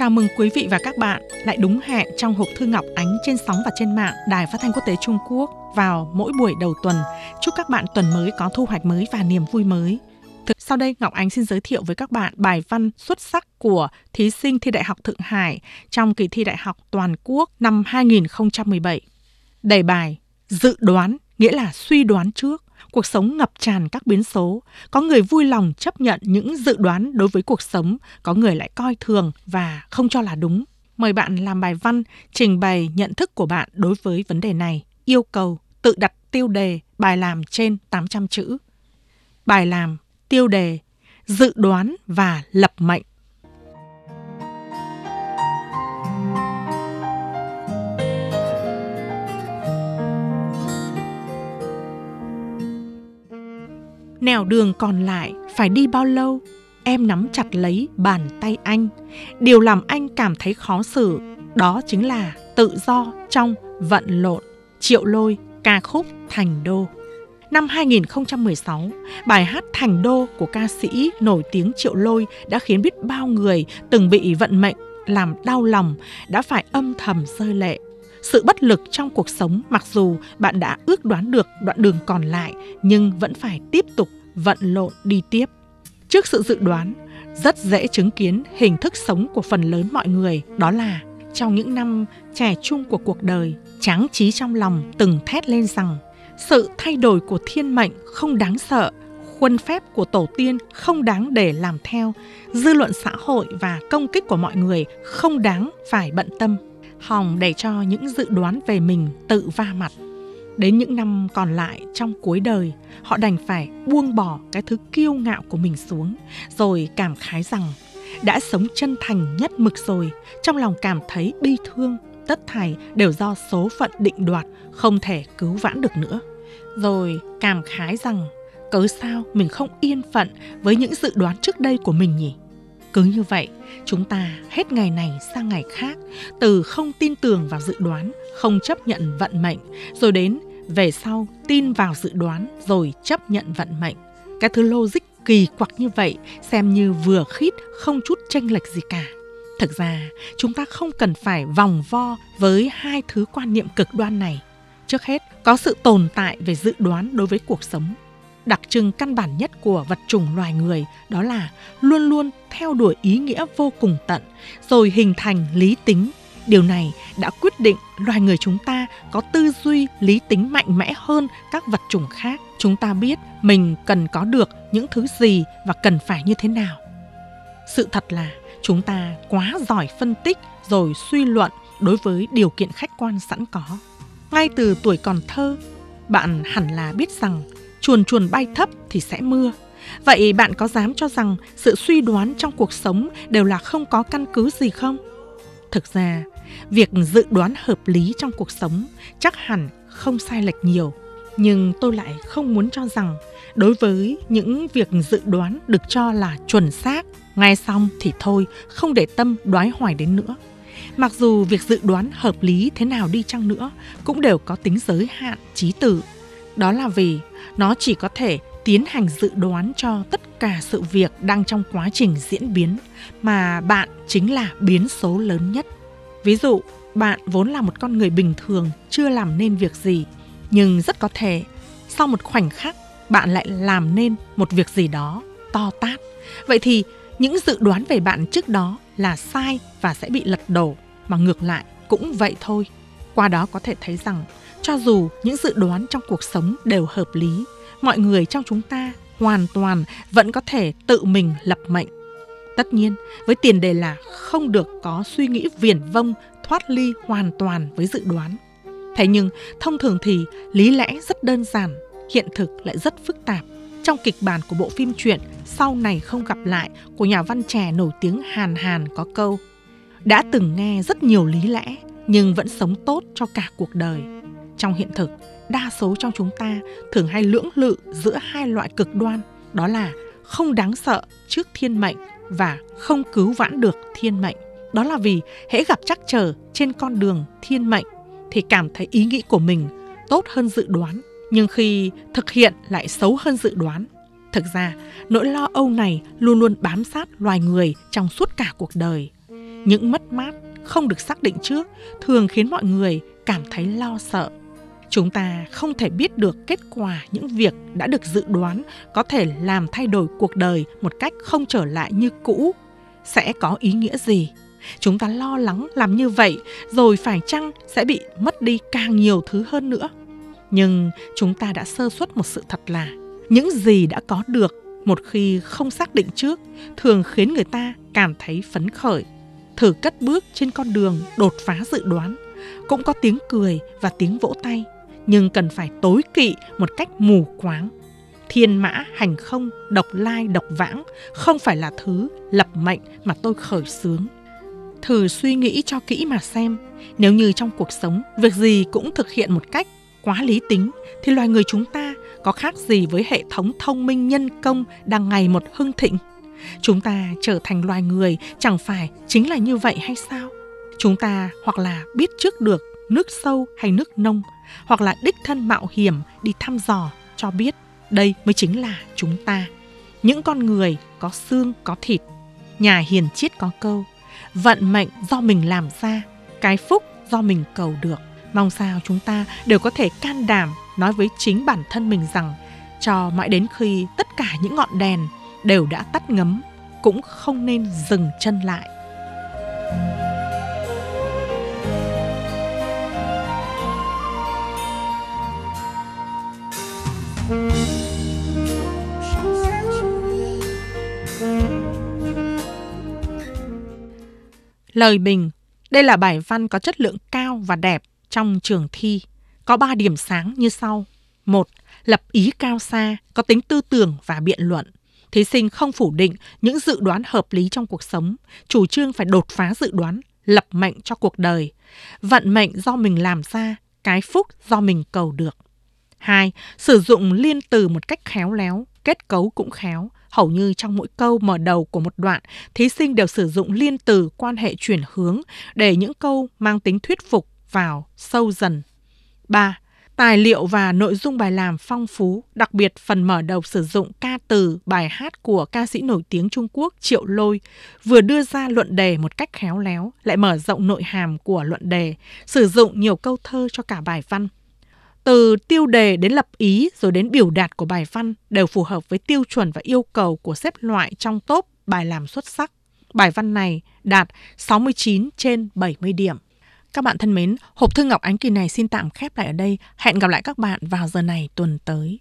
Chào mừng quý vị và các bạn lại đúng hẹn trong hộp thư Ngọc Ánh trên sóng và trên mạng Đài Phát thanh Quốc tế Trung Quốc vào mỗi buổi đầu tuần. Chúc các bạn tuần mới có thu hoạch mới và niềm vui mới. Sau đây, Ngọc Ánh xin giới thiệu với các bạn bài văn xuất sắc của thí sinh thi Đại học Thượng Hải trong kỳ thi Đại học Toàn quốc năm 2017. Đề bài, Dự đoán nghĩa là suy đoán trước cuộc sống ngập tràn các biến số. Có người vui lòng chấp nhận những dự đoán đối với cuộc sống, có người lại coi thường và không cho là đúng. Mời bạn làm bài văn trình bày nhận thức của bạn đối với vấn đề này. Yêu cầu tự đặt tiêu đề bài làm trên 800 chữ. Bài làm, tiêu đề, dự đoán và lập mệnh. Nẻo đường còn lại phải đi bao lâu? Em nắm chặt lấy bàn tay anh. Điều làm anh cảm thấy khó xử đó chính là tự do trong vận lộn. Triệu lôi ca khúc Thành Đô. Năm 2016, bài hát Thành Đô của ca sĩ nổi tiếng Triệu Lôi đã khiến biết bao người từng bị vận mệnh làm đau lòng đã phải âm thầm rơi lệ sự bất lực trong cuộc sống mặc dù bạn đã ước đoán được đoạn đường còn lại nhưng vẫn phải tiếp tục vận lộn đi tiếp. Trước sự dự đoán, rất dễ chứng kiến hình thức sống của phần lớn mọi người đó là trong những năm trẻ trung của cuộc đời, tráng trí trong lòng từng thét lên rằng sự thay đổi của thiên mệnh không đáng sợ, khuôn phép của tổ tiên không đáng để làm theo, dư luận xã hội và công kích của mọi người không đáng phải bận tâm hòng để cho những dự đoán về mình tự va mặt. Đến những năm còn lại trong cuối đời, họ đành phải buông bỏ cái thứ kiêu ngạo của mình xuống, rồi cảm khái rằng đã sống chân thành nhất mực rồi, trong lòng cảm thấy bi thương, tất thảy đều do số phận định đoạt, không thể cứu vãn được nữa. Rồi cảm khái rằng cớ sao mình không yên phận với những dự đoán trước đây của mình nhỉ? Cứ như vậy, chúng ta hết ngày này sang ngày khác, từ không tin tưởng vào dự đoán, không chấp nhận vận mệnh, rồi đến về sau tin vào dự đoán rồi chấp nhận vận mệnh. Cái thứ logic kỳ quặc như vậy xem như vừa khít không chút tranh lệch gì cả. Thực ra, chúng ta không cần phải vòng vo với hai thứ quan niệm cực đoan này. Trước hết, có sự tồn tại về dự đoán đối với cuộc sống đặc trưng căn bản nhất của vật chủng loài người đó là luôn luôn theo đuổi ý nghĩa vô cùng tận, rồi hình thành lý tính. Điều này đã quyết định loài người chúng ta có tư duy lý tính mạnh mẽ hơn các vật chủng khác. Chúng ta biết mình cần có được những thứ gì và cần phải như thế nào. Sự thật là chúng ta quá giỏi phân tích rồi suy luận đối với điều kiện khách quan sẵn có. Ngay từ tuổi còn thơ, bạn hẳn là biết rằng chuồn chuồn bay thấp thì sẽ mưa. Vậy bạn có dám cho rằng sự suy đoán trong cuộc sống đều là không có căn cứ gì không? Thực ra, việc dự đoán hợp lý trong cuộc sống chắc hẳn không sai lệch nhiều. Nhưng tôi lại không muốn cho rằng đối với những việc dự đoán được cho là chuẩn xác, ngay xong thì thôi, không để tâm đoái hoài đến nữa. Mặc dù việc dự đoán hợp lý thế nào đi chăng nữa cũng đều có tính giới hạn, trí tử. Đó là vì nó chỉ có thể tiến hành dự đoán cho tất cả sự việc đang trong quá trình diễn biến mà bạn chính là biến số lớn nhất. Ví dụ, bạn vốn là một con người bình thường chưa làm nên việc gì, nhưng rất có thể sau một khoảnh khắc bạn lại làm nên một việc gì đó to tát. Vậy thì những dự đoán về bạn trước đó là sai và sẽ bị lật đổ, mà ngược lại cũng vậy thôi. Qua đó có thể thấy rằng cho dù những dự đoán trong cuộc sống đều hợp lý, mọi người trong chúng ta hoàn toàn vẫn có thể tự mình lập mệnh. Tất nhiên, với tiền đề là không được có suy nghĩ viển vông thoát ly hoàn toàn với dự đoán. Thế nhưng, thông thường thì lý lẽ rất đơn giản, hiện thực lại rất phức tạp. Trong kịch bản của bộ phim truyện Sau này không gặp lại của nhà văn trẻ nổi tiếng Hàn Hàn có câu Đã từng nghe rất nhiều lý lẽ nhưng vẫn sống tốt cho cả cuộc đời trong hiện thực. Đa số trong chúng ta thường hay lưỡng lự giữa hai loại cực đoan, đó là không đáng sợ trước thiên mệnh và không cứu vãn được thiên mệnh. Đó là vì hễ gặp trắc trở trên con đường thiên mệnh thì cảm thấy ý nghĩ của mình tốt hơn dự đoán, nhưng khi thực hiện lại xấu hơn dự đoán, thực ra nỗi lo âu này luôn luôn bám sát loài người trong suốt cả cuộc đời. Những mất mát không được xác định trước thường khiến mọi người cảm thấy lo sợ. Chúng ta không thể biết được kết quả những việc đã được dự đoán có thể làm thay đổi cuộc đời một cách không trở lại như cũ. Sẽ có ý nghĩa gì? Chúng ta lo lắng làm như vậy, rồi phải chăng sẽ bị mất đi càng nhiều thứ hơn nữa. Nhưng chúng ta đã sơ suất một sự thật là, những gì đã có được, một khi không xác định trước, thường khiến người ta cảm thấy phấn khởi thử cất bước trên con đường đột phá dự đoán, cũng có tiếng cười và tiếng vỗ tay nhưng cần phải tối kỵ một cách mù quáng. Thiên mã, hành không, độc lai, độc vãng, không phải là thứ lập mệnh mà tôi khởi xướng. Thử suy nghĩ cho kỹ mà xem, nếu như trong cuộc sống việc gì cũng thực hiện một cách quá lý tính, thì loài người chúng ta có khác gì với hệ thống thông minh nhân công đang ngày một hưng thịnh? Chúng ta trở thành loài người chẳng phải chính là như vậy hay sao? Chúng ta hoặc là biết trước được nước sâu hay nước nông, hoặc là đích thân mạo hiểm đi thăm dò cho biết đây mới chính là chúng ta. Những con người có xương, có thịt, nhà hiền triết có câu, vận mệnh do mình làm ra, cái phúc do mình cầu được. Mong sao chúng ta đều có thể can đảm nói với chính bản thân mình rằng cho mãi đến khi tất cả những ngọn đèn đều đã tắt ngấm, cũng không nên dừng chân lại. Lời bình Đây là bài văn có chất lượng cao và đẹp trong trường thi. Có 3 điểm sáng như sau. một Lập ý cao xa, có tính tư tưởng và biện luận. Thí sinh không phủ định những dự đoán hợp lý trong cuộc sống, chủ trương phải đột phá dự đoán, lập mệnh cho cuộc đời. Vận mệnh do mình làm ra, cái phúc do mình cầu được. 2. Sử dụng liên từ một cách khéo léo, kết cấu cũng khéo. Hầu như trong mỗi câu mở đầu của một đoạn, thí sinh đều sử dụng liên từ quan hệ chuyển hướng để những câu mang tính thuyết phục vào sâu dần. 3. Tài liệu và nội dung bài làm phong phú, đặc biệt phần mở đầu sử dụng ca từ bài hát của ca sĩ nổi tiếng Trung Quốc Triệu Lôi, vừa đưa ra luận đề một cách khéo léo, lại mở rộng nội hàm của luận đề, sử dụng nhiều câu thơ cho cả bài văn. Từ tiêu đề đến lập ý rồi đến biểu đạt của bài văn đều phù hợp với tiêu chuẩn và yêu cầu của xếp loại trong top bài làm xuất sắc. Bài văn này đạt 69 trên 70 điểm. Các bạn thân mến, hộp thư Ngọc Ánh kỳ này xin tạm khép lại ở đây. Hẹn gặp lại các bạn vào giờ này tuần tới.